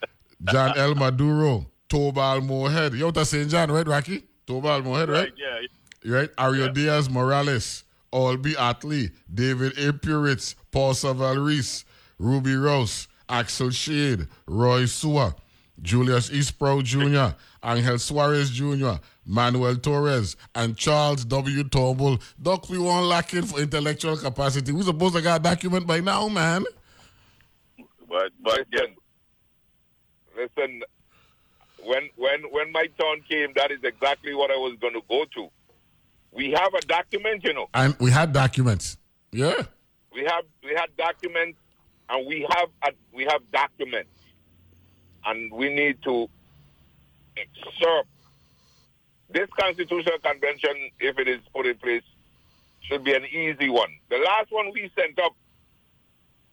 (laughs) John L. Maduro, Tobal Moorhead. You know what St. John, right, Rocky? Tobal Moorhead, right? right? Yeah. Right? Ario yeah. Diaz Morales, Albie Atley, David A. Puritz, Paul Savall Reese, Ruby Rose, Axel Shade, Roy Sua, Julius Eastbrow Jr., Angel Suarez Jr., Manuel Torres, and Charles W. Turnbull. Doc, we weren't lacking for intellectual capacity. We supposed to got a document by now, man. But, but again, listen, when when when my turn came, that is exactly what I was going to go to. We have a document, you know. And we had documents. Yeah. We have we had documents, and we have a, we have documents, and we need to excerpt this constitutional convention, if it is put in place, should be an easy one. The last one we sent up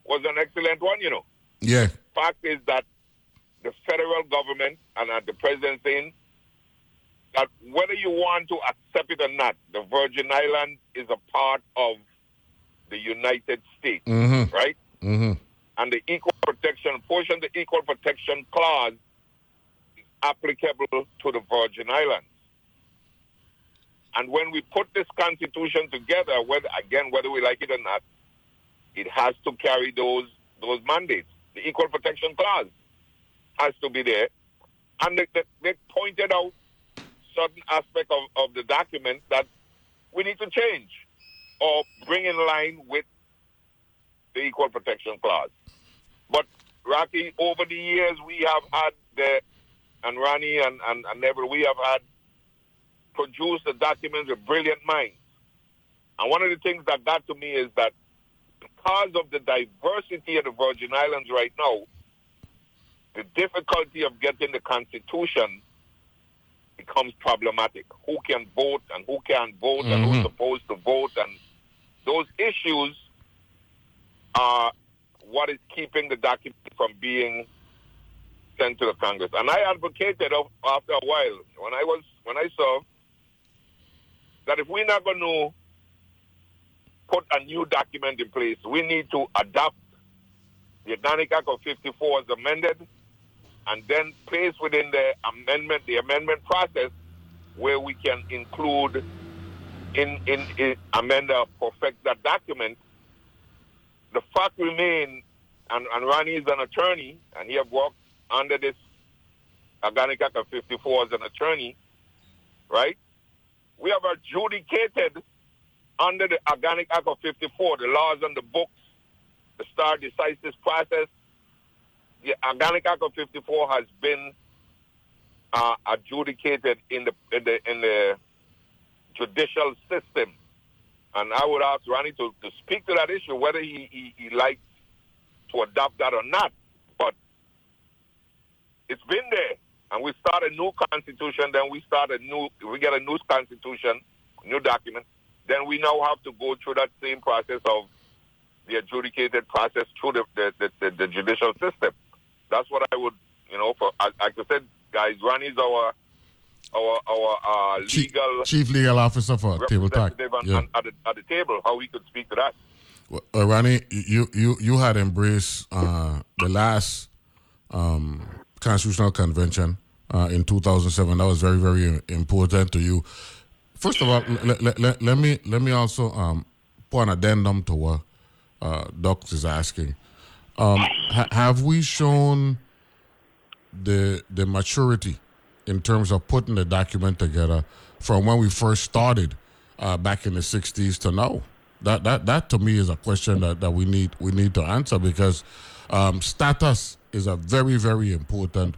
was an excellent one, you know. Yeah. Fact is that the federal government and at the president saying that whether you want to accept it or not, the Virgin Islands is a part of the United States, Mhm. right? Mm-hmm. And the equal protection portion, the equal protection clause is applicable to the Virgin Islands. And when we put this constitution together, whether again whether we like it or not, it has to carry those those mandates. The equal protection clause has to be there. And they, they, pointed out certain aspect of, of the document that we need to change or bring in line with the equal protection clause. But Rocky, over the years we have had the and Ronnie and, and, and Neville, we have had produced the documents with brilliant minds. And one of the things that got to me is that because of the diversity of the Virgin Islands right now, the difficulty of getting the Constitution becomes problematic. Who can vote and who can't vote and who's Mhm. supposed to vote and those issues are what is keeping the document from being sent to the Congress. And I advocated after a while when I was when I served that if we're not going to put a new document in place, we need to adopt the Organic Act of 54 as amended and then place within the amendment, the amendment process where we can include in, in, in amend or perfect that document. The fact remains, and, and Ronnie is an attorney, and he have worked under this Organic Act of 54 as an attorney, right? We have adjudicated under the Organic Act of 54, the laws on the books, the stare decisis process. The Organic Act of 54 has been uh, adjudicated in the, in the in the judicial system, and I would ask Ronnie to, to speak to that issue, whether he, he, he likes to adopt that or not. But it's been there, and we start a new constitution. Then we start a new, we get a new constitution, new document. Then we now have to go through that same process of the adjudicated process through the the, the, the, the judicial system. That's what I would, you know, for like I said, guys, Ronnie's our our our uh, legal Chief Legal Officer for Table Talk. Yeah. at, the, at the table. How we could speak to that? Well, uh, Ronnie, you you you had embraced uh, the last um, constitutional convention uh, in 2007. That was very very important to you. First of all, let, let, let, let me let me also um, put an addendum to what uh, Doc is asking. Um, ha- have we shown the the maturity in terms of putting the document together from when we first started uh, back in the 60s to now? That that that to me is a question that, that we need we need to answer because um, status is a very very important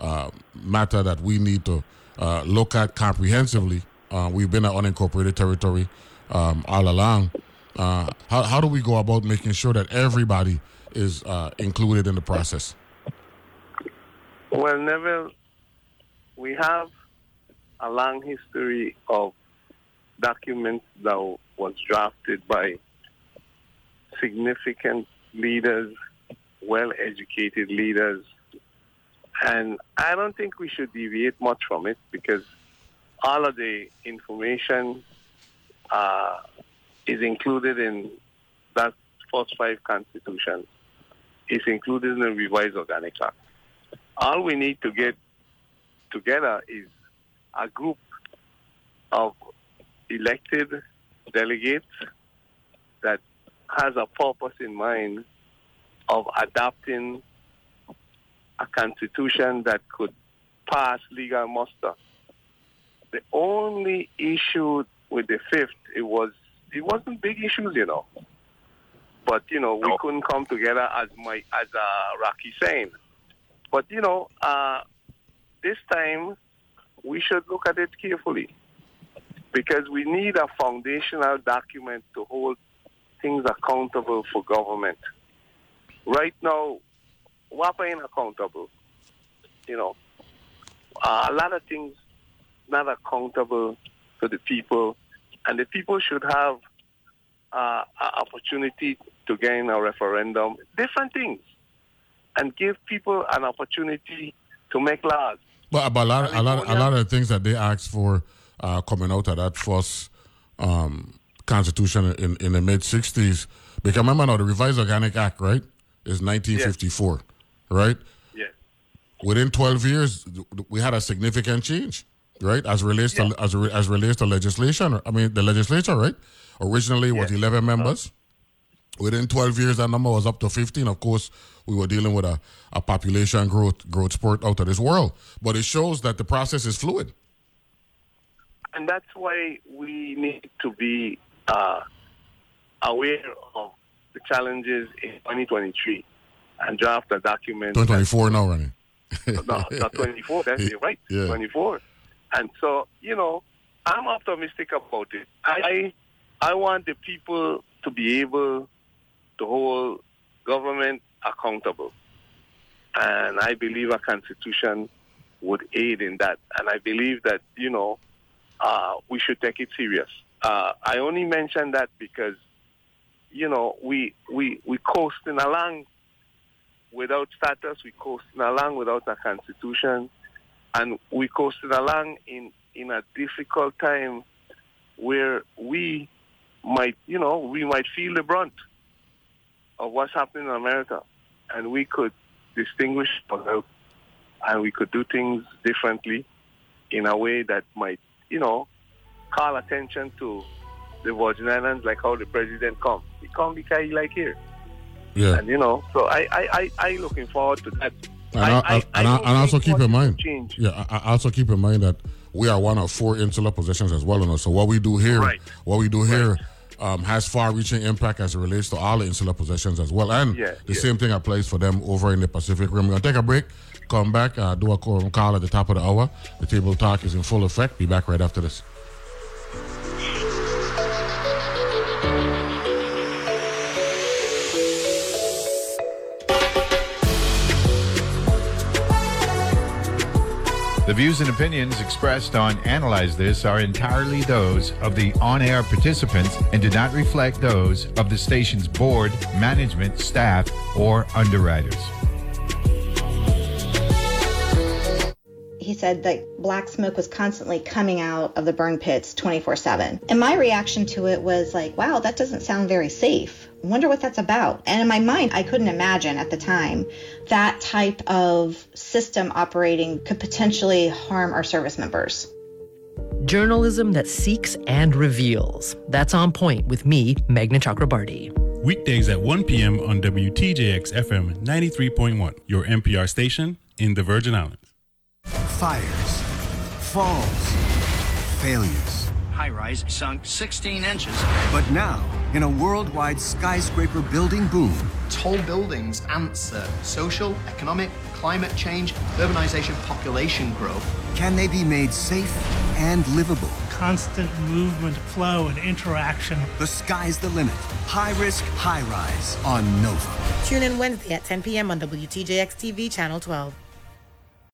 uh, matter that we need to uh, look at comprehensively. Uh, we've been an unincorporated territory um, all along. Uh, how how do we go about making sure that everybody is uh, included in the process? Well, Neville, we have a long history of documents that was drafted by significant leaders, well-educated leaders, and I don't think we should deviate much from it because all of the information uh, is included in that first five constitutions. It's included in the revised Organic Act. All we need to get together is a group of elected delegates that has a purpose in mind of adopting a constitution that could pass legal muster. The only issue with the fifth, it was it wasn't big issues, you know. But you know, we couldn't come together as my as uh, Rocky saying. But you know, uh, this time we should look at it carefully because we need a foundational document to hold things accountable for government. Right now, WAPA ain't accountable. You know, a lot of things not accountable to the people, and the people should have uh, an opportunity to gain a referendum, different things, and give people an opportunity to make laws. But, but a lot, a lot, a lot of the things that they asked for uh, coming out of that first um, constitution in, in the mid '60s. Because remember now, the Revised Organic Act, right, is 1954, yes. right? Yeah. Within 12 years, we had a significant change, right, as relates yeah. to as, as relates to legislation. I mean, the legislature, right, originally was 11 members. Uh-huh. Within 12 years, that number was up to 15. Of course, we were dealing with a, a population growth growth spurt out of this world. But it shows that the process is fluid. And that's why we need to be uh, aware of the challenges in 2023 and draft a document. 2024 now, running. no, not 24, that's it, right? (laughs) Yeah. 24. And so, you know, I'm optimistic about it. I I want the people to be able to hold government accountable. And I believe a constitution would aid in that. And I believe that, you know, uh, we should take it serious. Uh, I only mention that because, you know, we, we, we coasting along without status, we coasting along without a constitution, and we coasting along in, in a difficult time where we might, you know, we might feel the brunt of what's happening in America, and we could distinguish ourselves, and we could do things differently in a way that might, you know, call attention to the Virgin Islands, like how the president come. He come because he like here. Yeah. And you know, so I I I, I looking forward to that. And, I, I, and, I, and also keep in mind, change. yeah, I, also keep in mind that we are one of four insular possessions as well. You know, so what we do here, right. what we do here, right um, has far-reaching impact as it relates to all the insular possessions as well. And yeah, the yeah. same thing applies for them over in the Pacific Rim. We're going to take a break, come back, uh, do a call at the top of the hour. The table talk is in full effect. Be back right after this. The views and opinions expressed on Analyze This are entirely those of the on air participants and do not reflect those of the station's board, management, staff, or underwriters. he said that black smoke was constantly coming out of the burn pits 24 7. And my reaction to it was like, wow, that doesn't sound very safe. Wonder what that's about. And in my mind, I couldn't imagine at the time that type of system operating could potentially harm our service members. Journalism that seeks and reveals. That's on point with me, Meghna Chakrabarti. Weekdays at 1 p.m. on WTJX FM 93.1, your NPR station in the Virgin Islands. Fires, falls, failures. High rise sunk 16 inches. But now, in a worldwide skyscraper building boom, tall buildings answer social, economic, climate change, urbanization, population growth. Can they be made safe and livable? Constant movement, flow, and interaction. The sky's the limit. High risk, high rise on Nova. Tune in Wednesday at 10 p.m. on WTJX TV, Channel 12.